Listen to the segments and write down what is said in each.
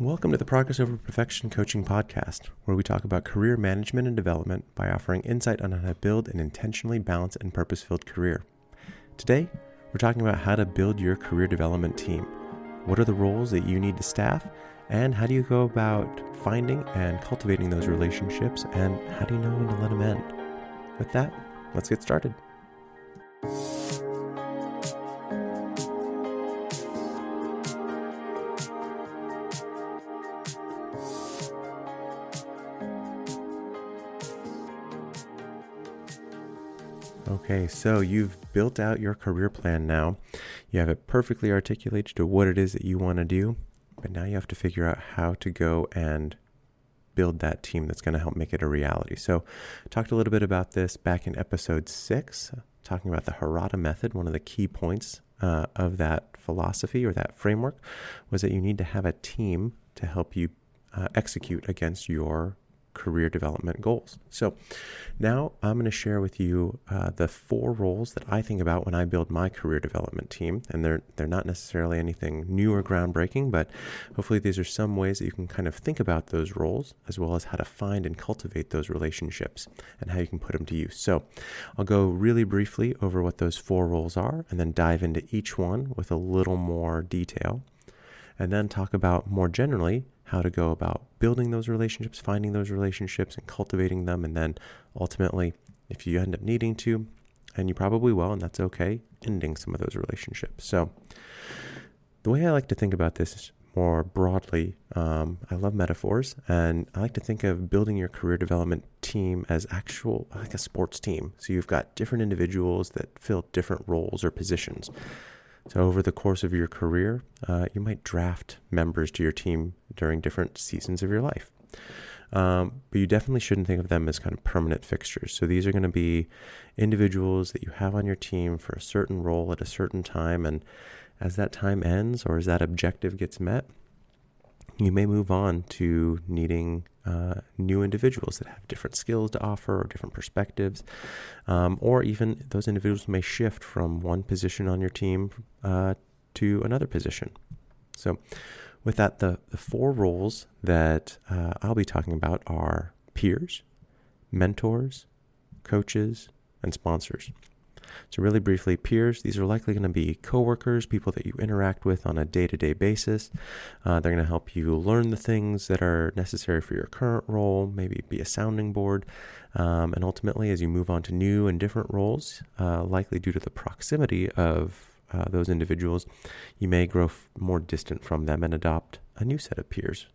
Welcome to the Progress Over Perfection Coaching Podcast, where we talk about career management and development by offering insight on how to build an intentionally balanced and purpose filled career. Today, we're talking about how to build your career development team. What are the roles that you need to staff, and how do you go about finding and cultivating those relationships, and how do you know when to let them end? With that, let's get started. Okay, so you've built out your career plan now. You have it perfectly articulated to what it is that you want to do, but now you have to figure out how to go and build that team that's going to help make it a reality. So, talked a little bit about this back in episode six, talking about the Harada method. One of the key points uh, of that philosophy or that framework was that you need to have a team to help you uh, execute against your career development goals. So now I'm going to share with you uh, the four roles that I think about when I build my career development team, and they're they're not necessarily anything new or groundbreaking, but hopefully these are some ways that you can kind of think about those roles as well as how to find and cultivate those relationships and how you can put them to use. So I'll go really briefly over what those four roles are, and then dive into each one with a little more detail, and then talk about more generally how to go about building those relationships, finding those relationships, and cultivating them. And then ultimately, if you end up needing to, and you probably will, and that's okay, ending some of those relationships. So, the way I like to think about this more broadly, um, I love metaphors, and I like to think of building your career development team as actual, like a sports team. So, you've got different individuals that fill different roles or positions. So, over the course of your career, uh, you might draft members to your team during different seasons of your life. Um, but you definitely shouldn't think of them as kind of permanent fixtures. So, these are going to be individuals that you have on your team for a certain role at a certain time. And as that time ends or as that objective gets met, you may move on to needing uh, new individuals that have different skills to offer or different perspectives, um, or even those individuals may shift from one position on your team uh, to another position. So, with that, the, the four roles that uh, I'll be talking about are peers, mentors, coaches, and sponsors. So, really briefly, peers, these are likely going to be coworkers, people that you interact with on a day to day basis. Uh, they're going to help you learn the things that are necessary for your current role, maybe be a sounding board. Um, and ultimately, as you move on to new and different roles, uh, likely due to the proximity of uh, those individuals, you may grow f- more distant from them and adopt a new set of peers.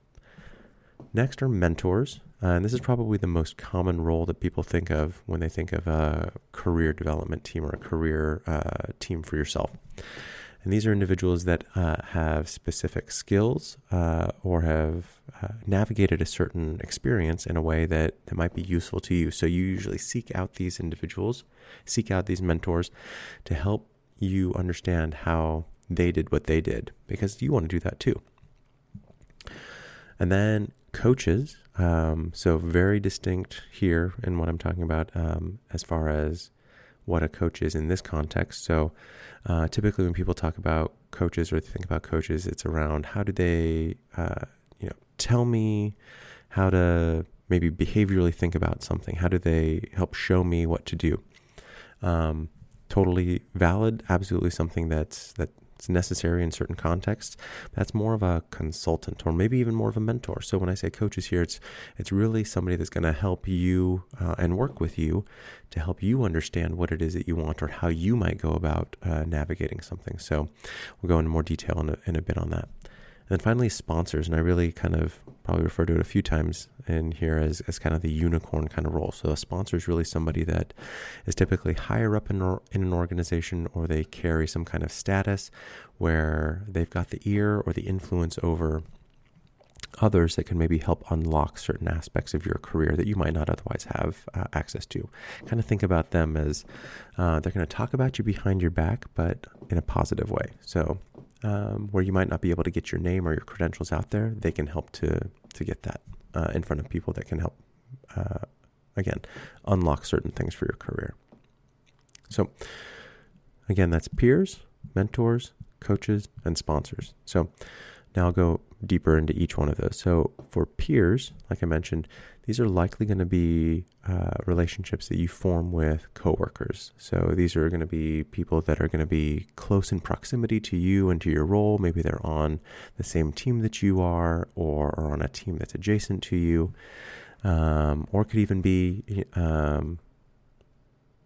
Next are mentors. Uh, and this is probably the most common role that people think of when they think of a career development team or a career uh, team for yourself. And these are individuals that uh, have specific skills uh, or have uh, navigated a certain experience in a way that, that might be useful to you. So you usually seek out these individuals, seek out these mentors to help you understand how they did what they did because you want to do that too. And then coaches. Um, so very distinct here in what I'm talking about um, as far as what a coach is in this context. So uh, typically when people talk about coaches or think about coaches, it's around how do they, uh, you know, tell me how to maybe behaviorally think about something. How do they help show me what to do? Um, totally valid. Absolutely something that's that it's necessary in certain contexts. That's more of a consultant or maybe even more of a mentor. So when I say coaches here, it's it's really somebody that's going to help you uh, and work with you to help you understand what it is that you want or how you might go about uh, navigating something. So we'll go into more detail in a, in a bit on that. And then finally, sponsors. And I really kind of probably refer to it a few times in here as, as kind of the unicorn kind of role. So a sponsor is really somebody that is typically higher up in, in an organization or they carry some kind of status where they've got the ear or the influence over others that can maybe help unlock certain aspects of your career that you might not otherwise have uh, access to. Kind of think about them as uh, they're going to talk about you behind your back, but in a positive way. So um, where you might not be able to get your name or your credentials out there, they can help to to get that uh, in front of people that can help uh, again unlock certain things for your career. So again, that's peers, mentors, coaches, and sponsors. So Now I'll go deeper into each one of those. So for peers, like I mentioned, these are likely going to be uh, relationships that you form with coworkers. So these are going to be people that are going to be close in proximity to you and to your role. Maybe they're on the same team that you are, or, or on a team that's adjacent to you, um, or could even be um,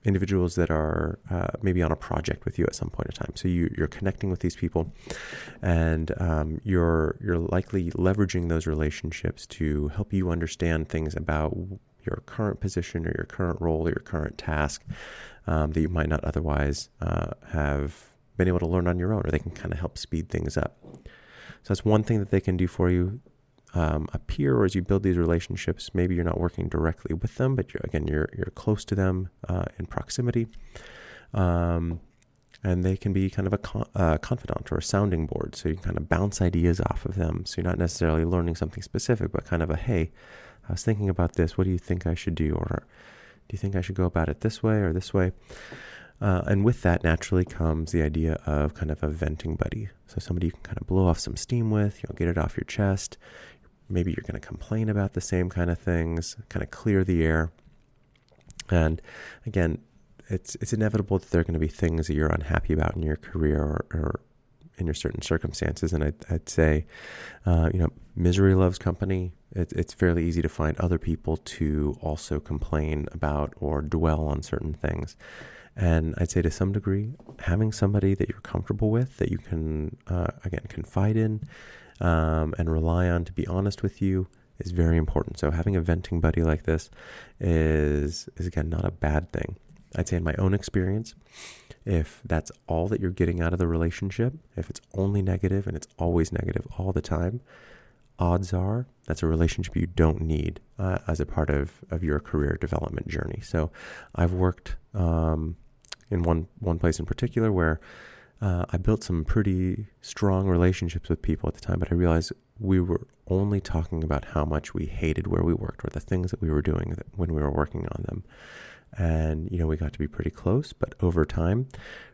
individuals that are uh, maybe on a project with you at some point in time. So you, you're connecting with these people, and um, you're you're likely leveraging those relationships to help you understand things about your current position or your current role or your current task um, that you might not otherwise uh, have been able to learn on your own, or they can kind of help speed things up. So that's one thing that they can do for you um, a peer or as you build these relationships, maybe you're not working directly with them, but you're, again, you're, you're close to them uh, in proximity. Um, and they can be kind of a con- uh, confidant or a sounding board. So you can kind of bounce ideas off of them. So you're not necessarily learning something specific, but kind of a, hey, I was thinking about this. What do you think I should do? Or do you think I should go about it this way or this way? Uh, and with that, naturally comes the idea of kind of a venting buddy. So somebody you can kind of blow off some steam with, you know, get it off your chest. Maybe you're going to complain about the same kind of things, kind of clear the air. And again, it's it's inevitable that there are going to be things that you're unhappy about in your career or, or in your certain circumstances. And I'd, I'd say, uh, you know, misery loves company. It, it's fairly easy to find other people to also complain about or dwell on certain things. And I'd say to some degree, having somebody that you're comfortable with, that you can, uh, again, confide in, um, and rely on to be honest with you is very important. So having a venting buddy like this is is again not a bad thing. I'd say in my own experience, if that's all that you're getting out of the relationship, if it's only negative and it's always negative all the time, odds are that's a relationship you don't need uh, as a part of, of your career development journey. So I've worked um, in one one place in particular where uh, I built some pretty strong relationships with people at the time, but I realized we were only talking about how much we hated where we worked or the things that we were doing when we were working on them. And, you know, we got to be pretty close, but over time,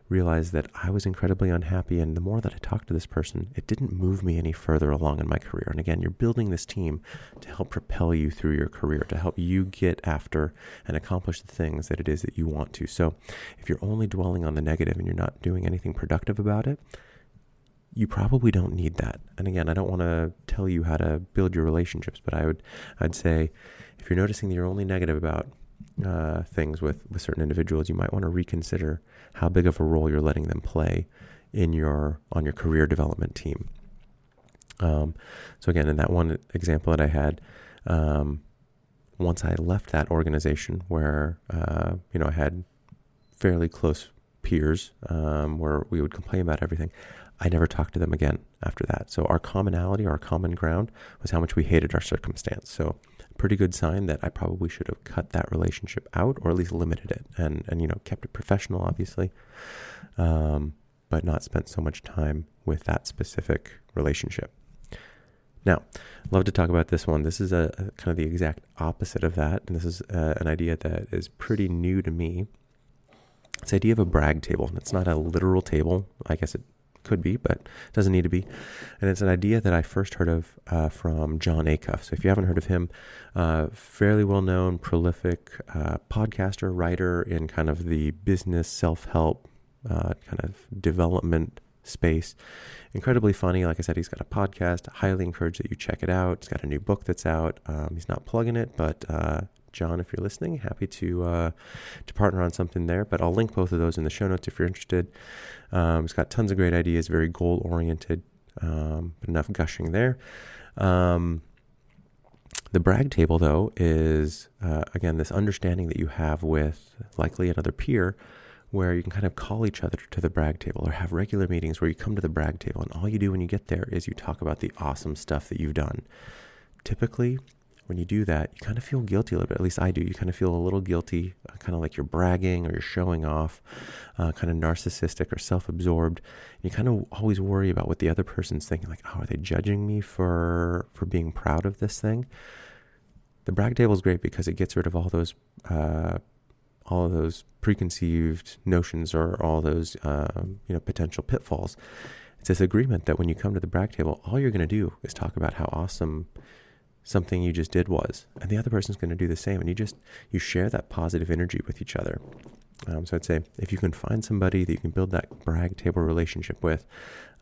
realized that I was incredibly unhappy. And the more that I talked to this person, it didn't move me any further along in my career. And again, you're building this team to help propel you through your career, to help you get after and accomplish the things that it is that you want to. So if you're only dwelling on the negative and you're not doing anything productive about it, you probably don't need that. And again, I don't want to tell you how to build your relationships, but I would, I'd say, if you're noticing that you're only negative about uh, things with, with certain individuals, you might want to reconsider how big of a role you're letting them play in your on your career development team. Um, so again, in that one example that I had, um, once I left that organization where uh, you know I had fairly close peers um, where we would complain about everything, I never talked to them again after that. So our commonality, our common ground, was how much we hated our circumstance. So pretty good sign that I probably should have cut that relationship out or at least limited it and, and you know, kept it professional, obviously, um, but not spent so much time with that specific relationship. Now, love to talk about this one. This is a, a, kind of the exact opposite of that, and this is uh, an idea that is pretty new to me. It's the idea of a brag table. It's not a literal table. I guess it could be, but doesn't need to be. And it's an idea that I first heard of uh, from Jon Acuff. So if you haven't heard of him, uh, fairly well known, prolific uh, podcaster, writer in kind of the business self help uh, kind of development space. Incredibly funny. Like I said, he's got a podcast. I highly encourage that you check it out. He's got a new book that's out. Um, he's not plugging it, but Jon, if you're listening, happy to uh, to partner on something there. But I'll link both of those in the show notes if you're interested. Um, it's got tons of great ideas, very goal oriented, um, but enough gushing there. Um, the brag table, though, is uh, again this understanding that you have with likely another peer where you can kind of call each other to the brag table or have regular meetings where you come to the brag table and all you do when you get there is you talk about the awesome stuff that you've done. Typically, when you do that, you kind of feel guilty a little bit. At least I do. You kind of feel a little guilty, uh, kind of like you're bragging or you're showing off, uh, kind of narcissistic or self absorbed. You kind of always worry about what the other person's thinking. Like, oh, are they judging me for for being proud of this thing? The brag table is great because it gets rid of all those. Uh, all of those preconceived notions or all those uh, you know potential pitfalls it's this agreement that when you come to the brag table, all you're going to do is talk about how awesome something you just did was, and the other person's going to do the same, and you just you share that positive energy with each other. Um, so I'd say if you can find somebody that you can build that brag table relationship with,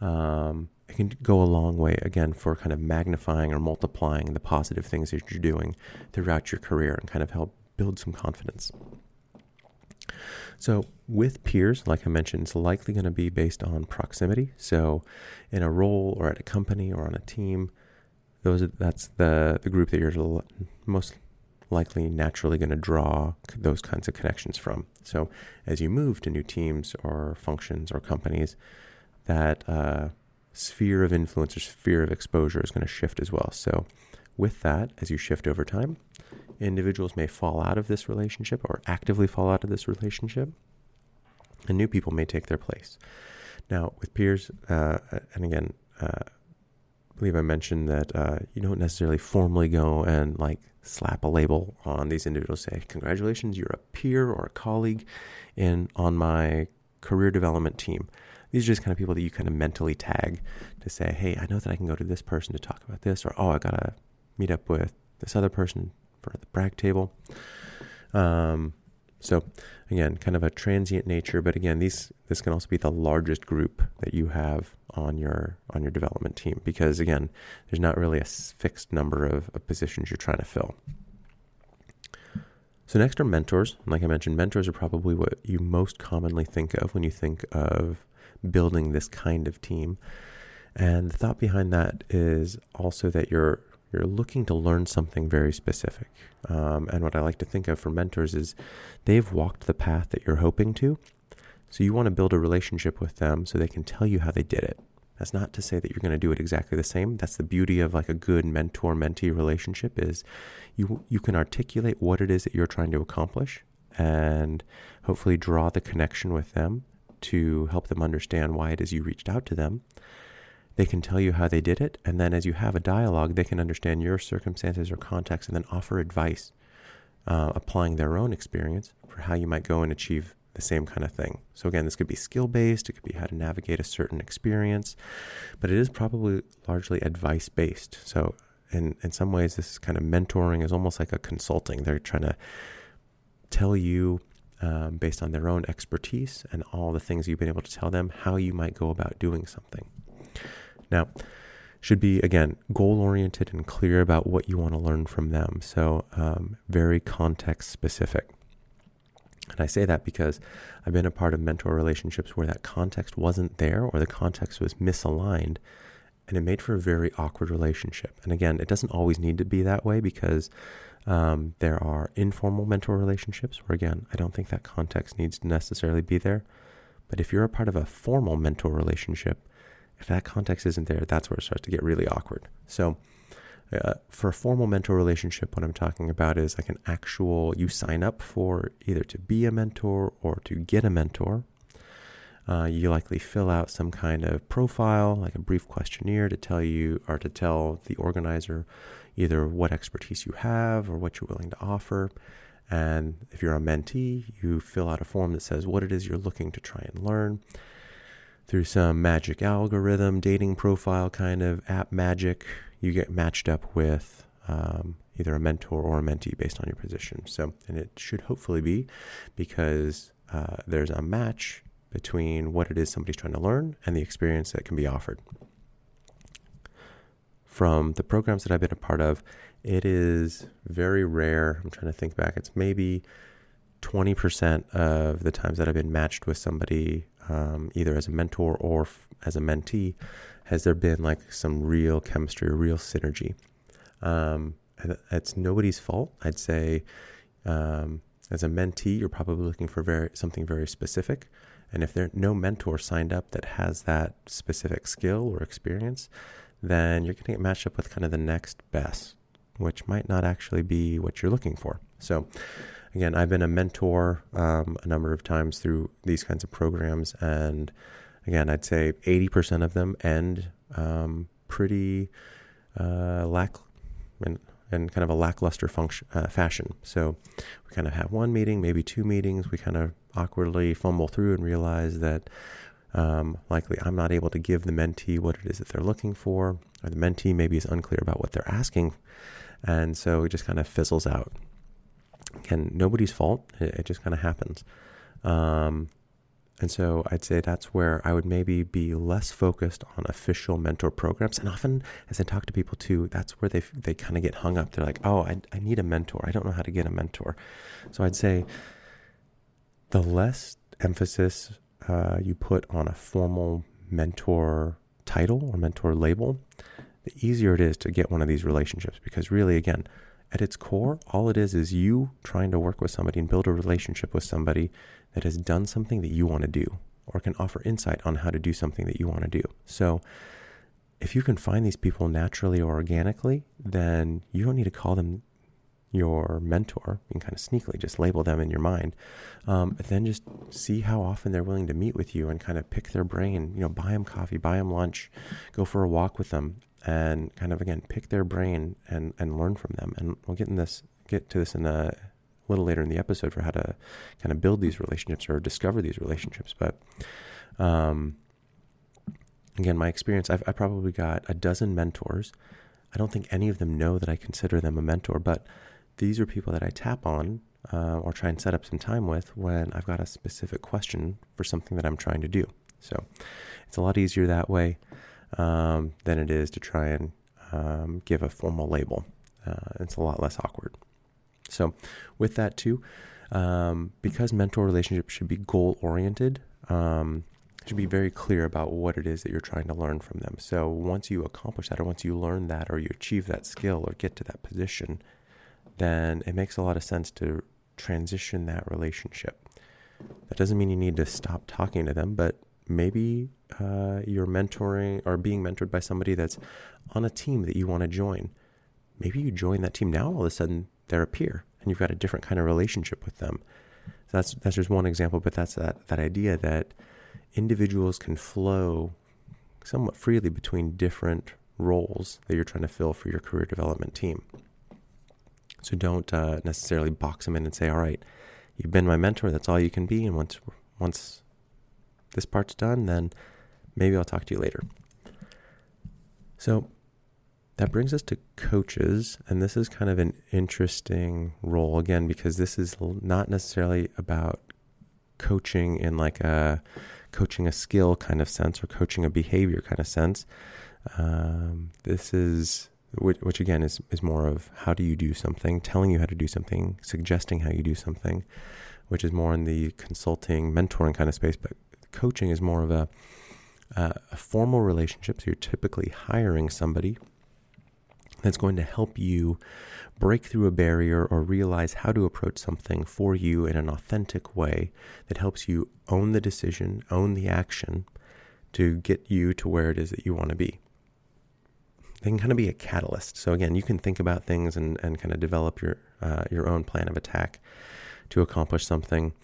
um, it can go a long way again for kind of magnifying or multiplying the positive things that you're doing throughout your career and kind of help build some confidence. So, with peers, like I mentioned, it's likely going to be based on proximity. So, in a role or at a company or on a team, those that's the the group that you're most likely naturally going to draw those kinds of connections from. So, as you move to new teams or functions or companies, that uh, sphere of influence or sphere of exposure is going to shift as well. So, with that, as you shift over time, individuals may fall out of this relationship or actively fall out of this relationship, and new people may take their place. Now, with peers, uh, and again, uh, believe I mentioned that uh, you don't necessarily formally go and like slap a label on these individuals, say, "Congratulations, you're a peer or a colleague in on my career development team." These are just kind of people that you kind of mentally tag to say, "Hey, I know that I can go to this person to talk about this," or "Oh, I gotta meet up with this other person for the brag table. Um, so again, kind of a transient nature, but again, these this can also be the largest group that you have on your on your development team because again, there's not really a fixed number of, of positions you're trying to fill. So next are mentors. Like I mentioned, mentors are probably what you most commonly think of when you think of building this kind of team. And the thought behind that is also that you're you're looking to learn something very specific. Um, and what I like to think of for mentors is they've walked the path that you're hoping to. So you want to build a relationship with them so they can tell you how they did it. That's not to say that you're going to do it exactly the same. That's the beauty of like a good mentor mentee relationship is you you can articulate what it is that you're trying to accomplish and hopefully draw the connection with them to help them understand why it is you reached out to them they can tell you how they did it. And then as you have a dialogue, they can understand your circumstances or context and then offer advice, uh, applying their own experience for how you might go and achieve the same kind of thing. So again, this could be skill based, it could be how to navigate a certain experience, but it is probably largely advice based. So in, in some ways, this kind of mentoring is almost like a consulting. They're trying to tell you um, based on their own expertise and all the things you've been able to tell them how you might go about doing something. Now, should be again goal oriented and clear about what you want to learn from them. So, um, very context specific. And I say that because I've been a part of mentor relationships where that context wasn't there or the context was misaligned and it made for a very awkward relationship. And again, it doesn't always need to be that way because um, there are informal mentor relationships where, again, I don't think that context needs to necessarily be there. But if you're a part of a formal mentor relationship, if that context isn't there, that's where it starts to get really awkward. So, uh, for a formal mentor relationship, what I'm talking about is like an actual, you sign up for either to be a mentor or to get a mentor. Uh, you likely fill out some kind of profile, like a brief questionnaire to tell you or to tell the organizer either what expertise you have or what you're willing to offer. And if you're a mentee, you fill out a form that says what it is you're looking to try and learn through some magic algorithm, dating profile kind of app magic, you get matched up with um, either a mentor or a mentee based on your position. So, and it should hopefully be because uh, there's a match between what it is somebody's trying to learn and the experience that can be offered. From the programs that I've been a part of, it is very rare. I'm trying to think back. It's maybe 20% of the times that I've been matched with somebody um, either as a mentor or f- as a mentee, has there been like some real chemistry or real synergy? Um, it's nobody's fault. I'd say um, as a mentee, you're probably looking for very something very specific. And if there no mentor signed up that has that specific skill or experience, then you're going to get matched up with kind of the next best, which might not actually be what you're looking for. So again, I've been a mentor um, a number of times through these kinds of programs, and again, I'd say 80% of them end um, pretty uh, lack in, in, kind of a lackluster function uh, fashion. So we kind of have one meeting, maybe two meetings. We kind of awkwardly fumble through and realize that Um, likely, I'm not able to give the mentee what it is that they're looking for, or the mentee maybe is unclear about what they're asking, and so it just kind of fizzles out. Again, nobody's fault. It, it just kind of happens. Um, and so I'd say that's where I would maybe be less focused on official mentor programs. And often, as I talk to people too, that's where they they kind of get hung up. They're like, "Oh, I, I need a mentor. I don't know how to get a mentor." So I'd say the less emphasis uh, you put on a formal mentor title or mentor label, the easier it is to get one of these relationships. Because really, again, at its core, all it is is you trying to work with somebody and build a relationship with somebody that has done something that you want to do or can offer insight on how to do something that you want to do. So, if you can find these people naturally or organically, then you don't need to call them your mentor. You can kind of sneakily just label them in your mind. Um, then just see how often they're willing to meet with you and kind of pick their brain. You know, buy them coffee, buy them lunch, go for a walk with them, and kind of again pick their brain and and learn from them. And we'll get in this get to this in a little later in the episode for how to kind of build these relationships or discover these relationships. But um, again, my experience, I've I probably got a dozen mentors. I don't think any of them know that I consider them a mentor, but these are people that I tap on uh, or try and set up some time with when I've got a specific question for something that I'm trying to do. So it's a lot easier that way um, than it is to try and um, give a formal label. Uh, it's a lot less awkward. So, with that too, um, because mentor relationships should be goal oriented, um, should be very clear about what it is that you're trying to learn from them. So, once you accomplish that, or once you learn that, or you achieve that skill, or get to that position, then it makes a lot of sense to transition that relationship. That doesn't mean you need to stop talking to them, but maybe uh, you're mentoring or being mentored by somebody that's on a team that you want to join. Maybe you join that team now, all of a sudden they're a peer and you've got a different kind of relationship with them. So that's that's just one example, but that's that that idea that individuals can flow somewhat freely between different roles that you're trying to fill for your career development team. So don't uh, necessarily box them in and say, "All right, you've been my mentor. That's all you can be." And once once this part's done, then maybe I'll talk to you later. So that brings us to coaches, and this is kind of an interesting role again because this is not necessarily about coaching in like a coaching a skill kind of sense or coaching a behavior kind of sense. Um, this is which, which again is is more of how do you do something, telling you how to do something, suggesting how you do something, which is more in the consulting, mentoring kind of space. But coaching is more of a uh, a formal relationship. So you're typically hiring somebody that's going to help you break through a barrier or realize how to approach something for you in an authentic way that helps you own the decision, own the action to get you to where it is that you want to be. They can kind of be a catalyst. So again, you can think about things and, and kind of develop your uh, your own plan of attack to accomplish something.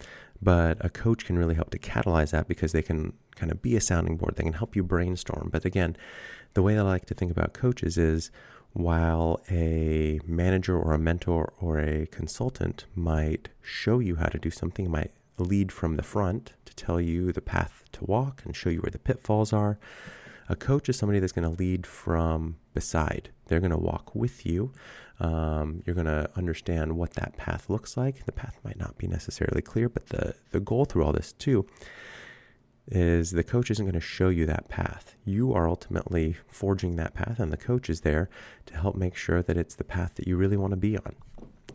But a coach can really help to catalyze that because they can kind of be a sounding board. They can help you brainstorm. But again, the way I like to think about coaches is while a manager or a mentor or a consultant might show you how to do something, might lead from the front to tell you the path to walk and show you where the pitfalls are. A coach is somebody that's going to lead from beside. They're going to walk with you. Um, you're going to understand what that path looks like. The path might not be necessarily clear, but the, the goal through all this, too, is the coach isn't going to show you that path. You are ultimately forging that path, and the coach is there to help make sure that it's the path that you really want to be on.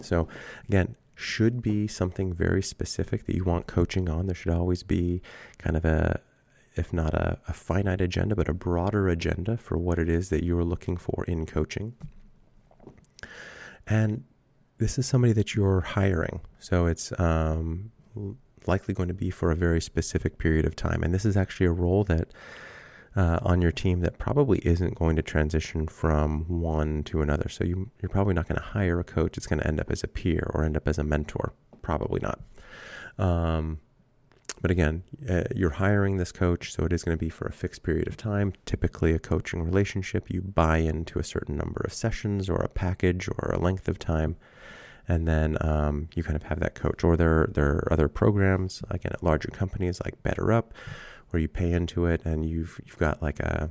So, again, should be something very specific that you want coaching on. There should always be kind of a, if not a, a finite agenda, but a broader agenda for what it is that you are looking for in coaching. And this is somebody that you're hiring. So it's um, likely going to be for a very specific period of time. And this is actually a role that uh, on your team that probably isn't going to transition from one to another. So you, you're probably not going to hire a coach. It's going to end up as a peer or end up as a mentor. Probably not. Um, but again, uh, you're hiring this coach, so it is going to be for a fixed period of time. Typically, a coaching relationship, you buy into a certain number of sessions or a package or a length of time and then um, you kind of have that coach. Or there there are other programs again at larger companies like BetterUp, where you pay into it and you've you've got like a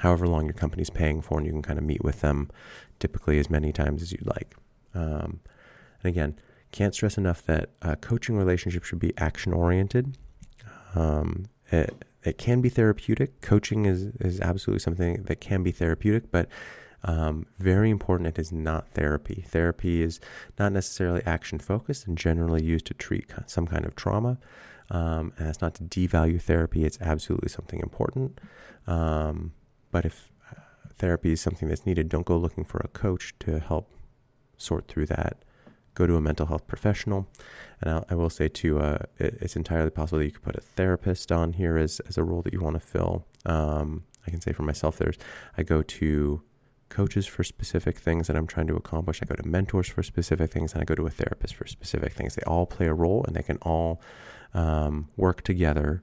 however long your company's paying for, and you can kind of meet with them typically as many times as you'd like. Um, and again, can't stress enough that a coaching relationship should be action oriented. Um, it, it can be therapeutic. Coaching is, is absolutely something that can be therapeutic, but um, very important, it is not therapy. Therapy is not necessarily action focused and generally used to treat some kind of trauma. Um, and that's not to devalue therapy, it's absolutely something important. Um, but if uh, therapy is something that's needed, don't go looking for a coach to help sort through that. Go to a mental health professional. And I'll, I will say, too, uh, it, it's entirely possible that you could put a therapist on here as, as a role that you want to fill. Um, I can say for myself, there's I go to coaches for specific things that I'm trying to accomplish. I go to mentors for specific things, and I go to a therapist for specific things. They all play a role, and they can all um, work together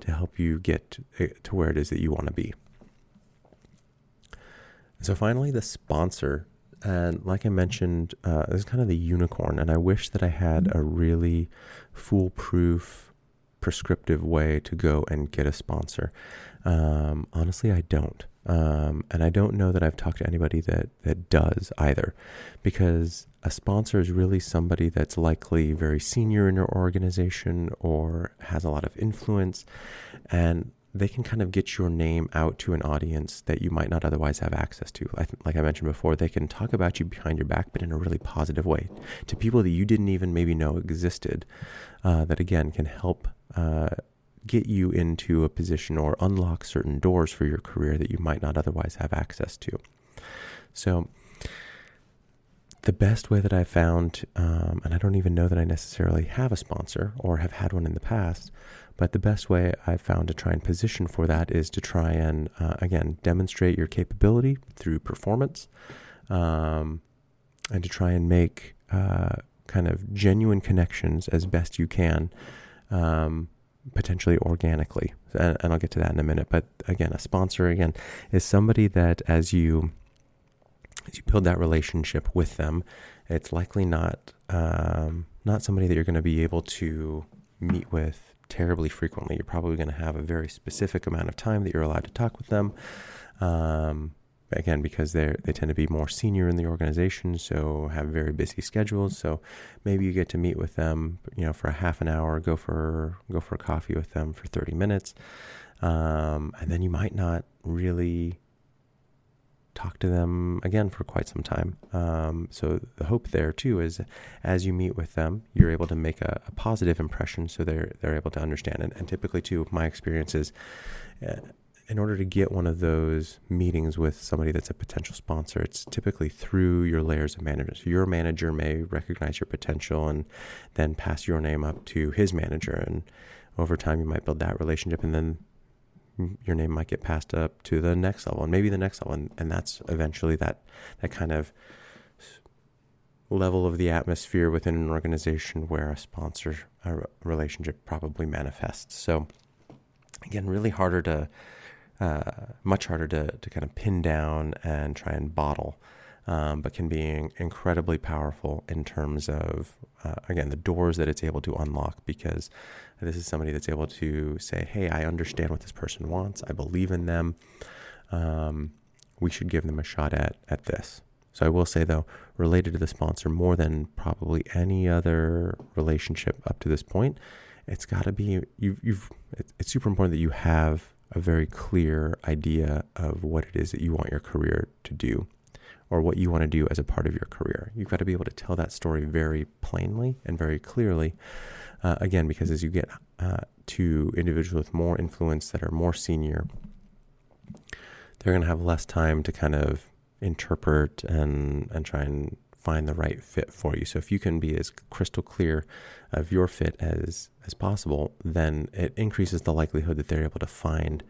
to help you get eh, to where it is that you want to be. So finally, the sponsor, and like I mentioned, uh, this is kind of the unicorn, and I wish that I had a really foolproof, prescriptive way to go and get a sponsor. Um, honestly, I don't. Um, and I don't know that I've talked to anybody that, that does either, because a sponsor is really somebody that's likely very senior in your organization or has a lot of influence, and they can kind of get your name out to an audience that you might not otherwise have access to. like I mentioned before, they can talk about you behind your back, but in a really positive way to people that you didn't even maybe know existed. Uh, that again can help. Uh, get you into a position or unlock certain doors for your career that you might not otherwise have access to. So, the best way that I found, um, and I don't even know that I necessarily have a sponsor or have had one in the past, but the best way I've found to try and position for that is to try and, uh, again, demonstrate your capability through performance um, and to try and make uh, kind of genuine connections as best you can. Um, potentially organically. And, and, I'll get to that in a minute. But again, a sponsor again is somebody that as you as you build that relationship with them, it's likely not um, not somebody that you're going to be able to meet with terribly frequently. You're probably going to have a very specific amount of time that you're allowed to talk with them. Um, again because they they tend to be more senior in the organization, so have very busy schedules. So maybe you get to meet with them, you know, for a half an hour, go for go for a coffee with them for thirty minutes, um, and then you might not really talk to them again for quite some time. Um, so the hope there too is, as you meet with them, you're able to make a, a positive impression, so they're they're able to understand. And, and typically, too, my experience is. Uh, in order to get one of those meetings with somebody that's a potential sponsor, it's typically through your layers of managers. Your manager may recognize your potential and then pass your name up to his manager. And over time, you might build that relationship, and then your name might get passed up to the next level, and maybe the next level, and, and that's eventually that that kind of level of the atmosphere within an organization where a sponsor a relationship probably manifests. So again, really harder to uh, much harder to, to kind of pin down and try and bottle, um, but can be incredibly powerful in terms of, uh, again, the doors that it's able to unlock because this is somebody that's able to say, hey, I understand what this person wants, I believe in them. Um, we should give them a shot at, at this. So I will say though, related to the sponsor, more than probably any other relationship up to this point, it's got to be you've, you've it's super important that you have a very clear idea of what it is that you want your career to do or what you want to do as a part of your career. You've got to be able to tell that story very plainly and very clearly. Uh, again, because as you get uh, to individuals with more influence that are more senior, they're going to have less time to kind of interpret and and try and find the right fit for you. So if you can be as crystal clear of your fit as as possible, then it increases the likelihood that they're able to find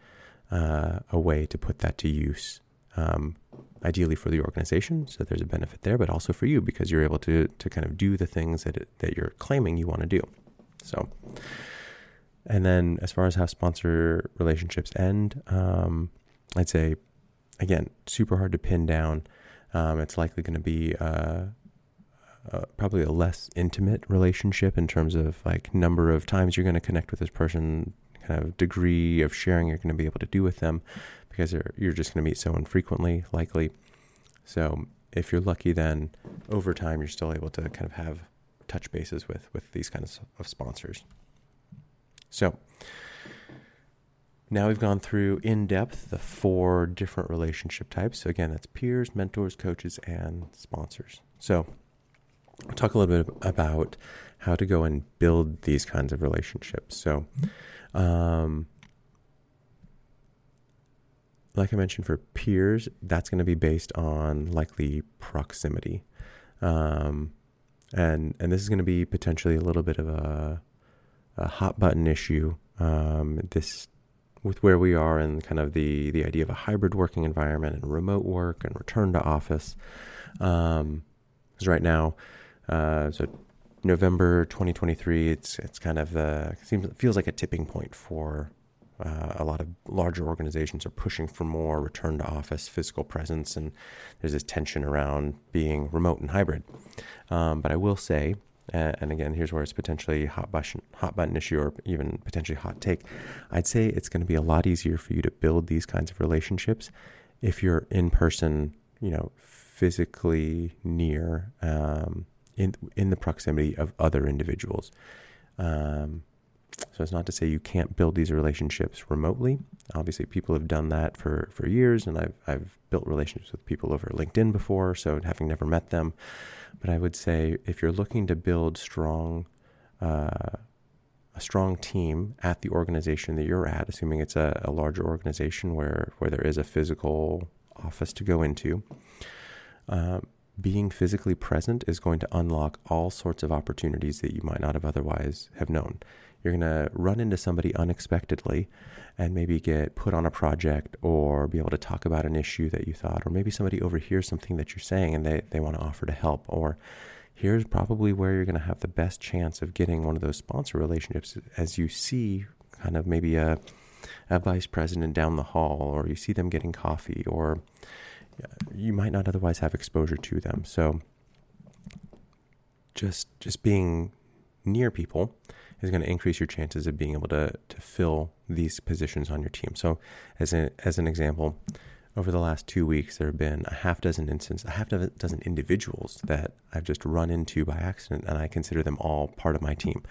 uh, a way to put that to use. Um, ideally for the organization, so there's a benefit there, but also for you because you're able to to kind of do the things that it, that you're claiming you want to do. So, and then as far as how sponsor relationships end, um, I'd say again super hard to pin down. Um, it's likely going to be uh, uh, probably a less intimate relationship in terms of like number of times you're going to connect with this person, kind of degree of sharing you're going to be able to do with them because you're just going to meet so infrequently, likely. So if you're lucky, then over time you're still able to kind of have touch bases with with these kinds of sponsors. So now we've gone through in depth the four different relationship types. So again, that's peers, mentors, coaches, and sponsors. So I'll talk a little bit about how to go and build these kinds of relationships. So, um, like I mentioned, for peers, that's going to be based on likely proximity, um, and and this is going to be potentially a little bit of a, a hot button issue. Um, this with where we are and kind of the the idea of a hybrid working environment and remote work and return to office. Because um, right now, uh, so November 2023, it's it's kind of uh, seems feels like a tipping point for uh, a lot of larger organizations are pushing for more return to office physical presence, and there's this tension around being remote and hybrid. Um, but I will say, and again, here's where it's potentially hot button, hot button issue, or even potentially hot take. I'd say it's going to be a lot easier for you to build these kinds of relationships if you're in person, you know, physically near, um, in in the proximity of other individuals. Um, so it's not to say you can't build these relationships remotely. Obviously, people have done that for, for years, and I've I've built relationships with people over LinkedIn before. So having never met them, but I would say if you're looking to build strong, uh, a strong team at the organization that you're at, assuming it's a, a larger organization where where there is a physical office to go into. Uh, being physically present is going to unlock all sorts of opportunities that you might not have otherwise have known. You're going to run into somebody unexpectedly and maybe get put on a project or be able to talk about an issue that you thought, or maybe somebody overhears something that you're saying and they, they want to offer to help. Or here's probably where you're going to have the best chance of getting one of those sponsor relationships as you see kind of maybe a, a vice president down the hall, or you see them getting coffee, or uh, you might not otherwise have exposure to them. So just just being near people is going to increase your chances of being able to to fill these positions on your team. So, as an as an example, over the last two weeks, there have been a half dozen instances, a half dozen individuals that I've just run into by accident, and I consider them all part of my team.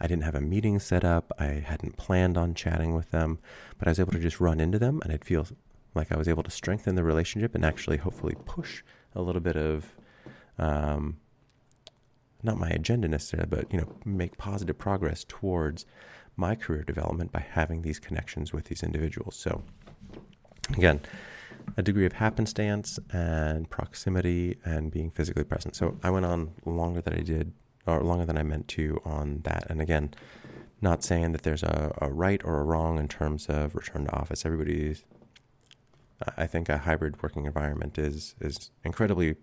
I didn't have a meeting set up. I hadn't planned on chatting with them, but I was able to just run into them, and it feel like I was able to strengthen the relationship and actually, hopefully, push a little bit of um, not my agenda necessarily, but you know, make positive progress towards my career development by having these connections with these individuals. So, again, a degree of happenstance and proximity and being physically present. So I went on longer than I did, or longer than I meant to on that. And again, not saying that there's a, a right or a wrong in terms of return to office. Everybody's, I think, a hybrid working environment is is incredibly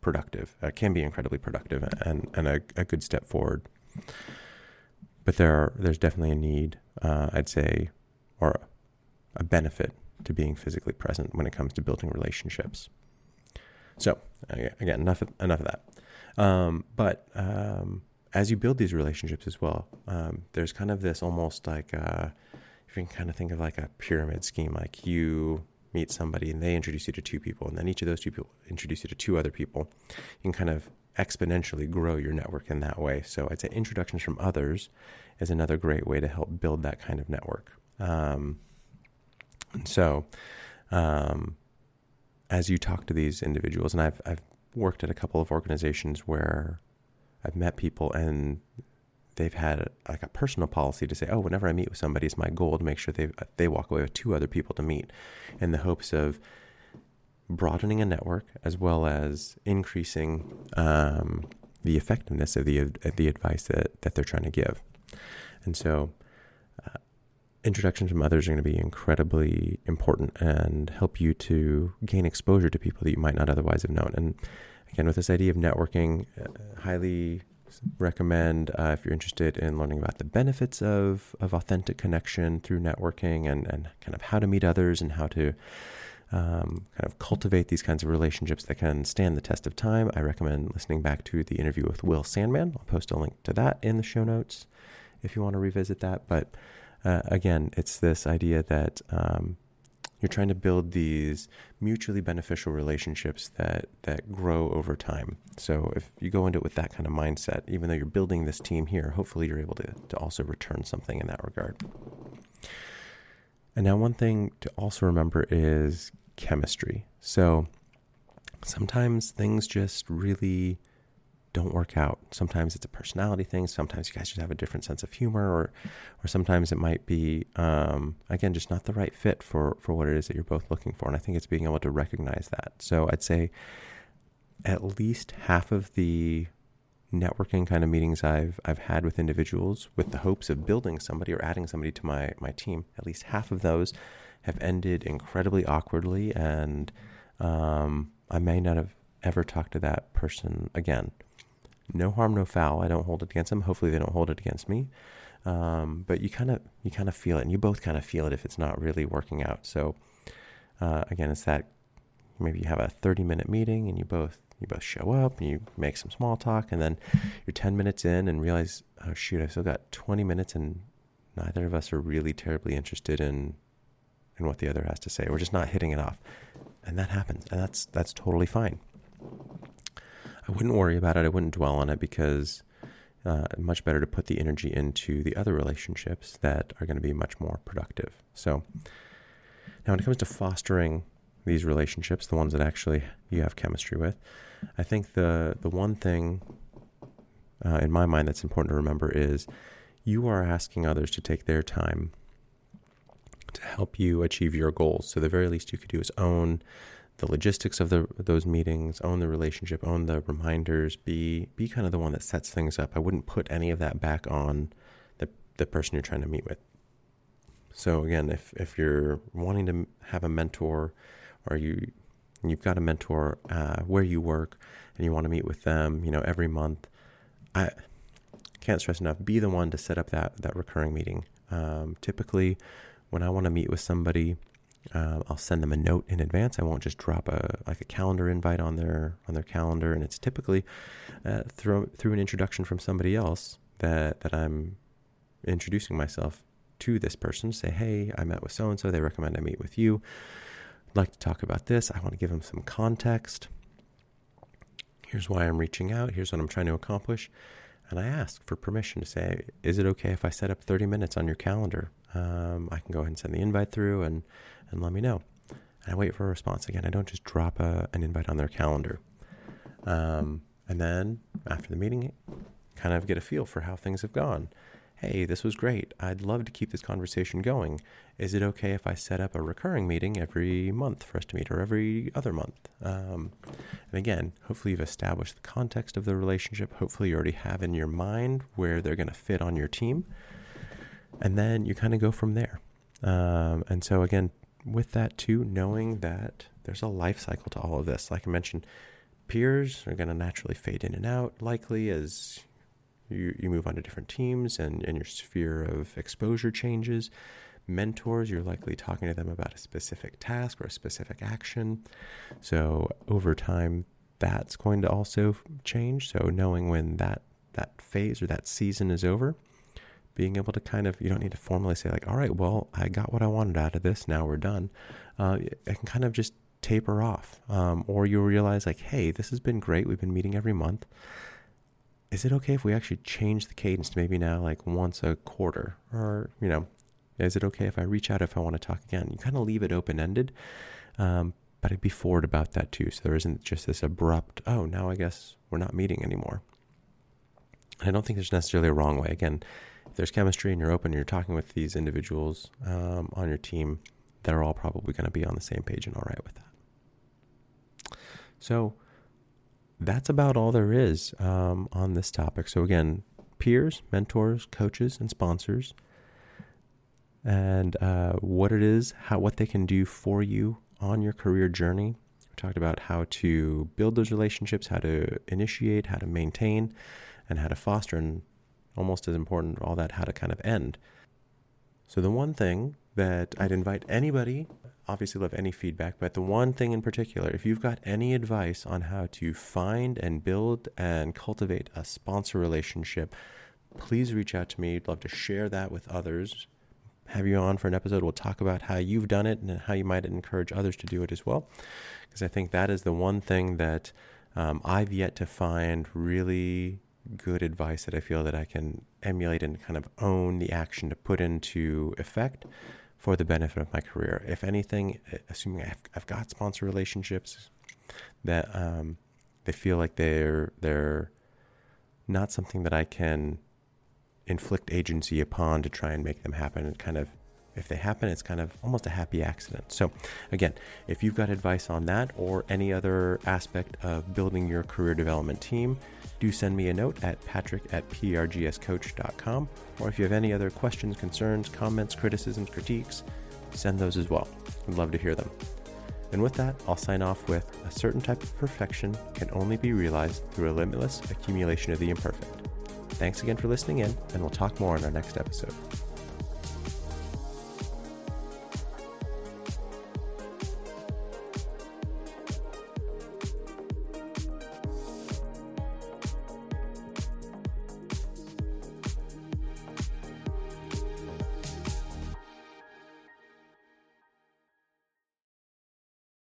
productive. Uh, can be incredibly productive and and a, a good step forward. But there are, there's definitely a need, uh, I'd say, or a benefit to being physically present when it comes to building relationships. So again, enough of, enough of that. Um, but um, as you build these relationships as well, um, there's kind of this almost like uh, you can kind of think of like a pyramid scheme. Like you meet somebody and they introduce you to two people, and then each of those two people introduce you to two other people. You can kind of exponentially grow your network in that way. So I'd say introductions from others is another great way to help build that kind of network. Um, and so, um, as you talk to these individuals, and I've I've worked at a couple of organizations where I've met people and they've had like a personal policy to say, oh, whenever I meet with somebody, it's my goal to make sure they they walk away with two other people to meet, in the hopes of broadening a network as well as increasing um, the effectiveness of the of the advice that that they're trying to give, and so. Uh, introductions from others are going to be incredibly important and help you to gain exposure to people that you might not otherwise have known. And again, with this idea of networking, uh, highly recommend uh, if you're interested in learning about the benefits of, of authentic connection through networking and, and kind of how to meet others and how to um, kind of cultivate these kinds of relationships that can stand the test of time. I recommend listening back to the interview with Will Sandman. I'll post a link to that in the show notes if you want to revisit that. But uh, again, it's this idea that um, you're trying to build these mutually beneficial relationships that that grow over time. So if you go into it with that kind of mindset, even though you're building this team here, hopefully you're able to to also return something in that regard. And now one thing to also remember is chemistry. So sometimes things just really don't work out. Sometimes it's a personality thing. Sometimes you guys just have a different sense of humor, or or sometimes it might be um, again just not the right fit for for what it is that you're both looking for. And I think it's being able to recognize that. So I'd say at least half of the networking kind of meetings I've I've had with individuals with the hopes of building somebody or adding somebody to my my team. At least half of those have ended incredibly awkwardly, and um, I may not have ever talked to that person again no harm, no foul. I don't hold it against them. Hopefully, they don't hold it against me. Um, but you kind of you kind of feel it, and you both kind of feel it if it's not really working out. So uh, again, it's that maybe you have a 30 minute meeting, and you both you both show up and you make some small talk, and then you're 10 minutes in and realize, oh shoot, I've still got 20 minutes, and neither of us are really terribly interested in in what the other has to say. We're just not hitting it off, and that happens, and that's that's totally fine. I wouldn't worry about it. I wouldn't dwell on it because uh, much better to put the energy into the other relationships that are going to be much more productive. So now, when it comes to fostering these relationships, the ones that actually you have chemistry with, I think the the one thing uh, in my mind that's important to remember is you are asking others to take their time to help you achieve your goals. So the very least you could do is own the logistics of the those meetings, own the relationship, own the reminders, be be kind of the one that sets things up. I wouldn't put any of that back on the the person you're trying to meet with. So again, if if you're wanting to have a mentor, or you you've got a mentor uh, where you work and you want to meet with them, you know, every month, I can't stress enough. Be the one to set up that that recurring meeting. Um, typically, when I want to meet with somebody uh, I'll send them a note in advance. I won't just drop a like a calendar invite on their on their calendar, and it's typically uh, through through an introduction from somebody else that that I'm introducing myself to this person. Say, hey, I met with so and so. They recommend I meet with you. I'd like to talk about this. I want to give them some context. Here's why I'm reaching out. Here's what I'm trying to accomplish. And I ask for permission to say, is it okay if I set up 30 minutes on your calendar? Um, I can go ahead and send the invite through and and let me know. And I wait for a response again. I don't just drop a, an invite on their calendar. Um, and then after the meeting, kind of get a feel for how things have gone. Hey, this was great. I'd love to keep this conversation going. Is it okay if I set up a recurring meeting every month for us to meet or every other month? Um, and again, hopefully you've established the context of the relationship. Hopefully you already have in your mind where they're going to fit on your team. And then you kind of go from there. Um, and so, again, with that too, knowing that there's a life cycle to all of this. Like I mentioned, peers are going to naturally fade in and out, likely as you, you move on to different teams and, and your sphere of exposure changes. Mentors, you're likely talking to them about a specific task or a specific action. So over time, that's going to also change. So knowing when that that phase or that season is over, being able to kind of you don't need to formally say like all right well i got what i wanted out of this now we're done uh, it can kind of just taper off um, or you'll realize like hey this has been great we've been meeting every month is it okay if we actually change the cadence to maybe now like once a quarter? Or you know is it okay if i reach out if i want to talk again? You kind of leave it open-ended um, but i'd be forward about that too. So there isn't just this abrupt oh now i guess we're not meeting anymore. I don't think there's necessarily a wrong way. Again if there's chemistry and you're open and you're talking with these individuals um, on your team, they're all probably going to be on the same page and all right with that. So that's about all there is um, on this topic. So again, peers, mentors, coaches, and sponsors, and uh, what it is, how what they can do for you on your career journey. We talked about how to build those relationships, how to initiate, how to maintain, and how to foster and almost as important, all that how to kind of end. So, the one thing that I'd invite anybody, obviously, love any feedback, but the one thing in particular, if you've got any advice on how to find and build and cultivate a sponsor relationship, please reach out to me. I'd love to share that with others. have you on for an episode. We'll talk about how you've done it and how you might encourage others to do it as well. Because I think that is the one thing that um, I've yet to find really good advice that I feel that I can emulate and kind of own the action to put into effect for the benefit of my career. If anything, assuming I've, I've got sponsor relationships that um, they feel like they're they're not something that I can inflict agency upon to try and make them happen and kind of if they happen, it's kind of almost a happy accident. So, again, if you've got advice on that or any other aspect of building your career development team, do send me a note at patrick at prgscoach.com. Or if you have any other questions, concerns, comments, criticisms, critiques, send those as well. I'd love to hear them. And with that, I'll sign off with a certain type of perfection can only be realized through a limitless accumulation of the imperfect. Thanks again for listening in, and we'll talk more in our next episode.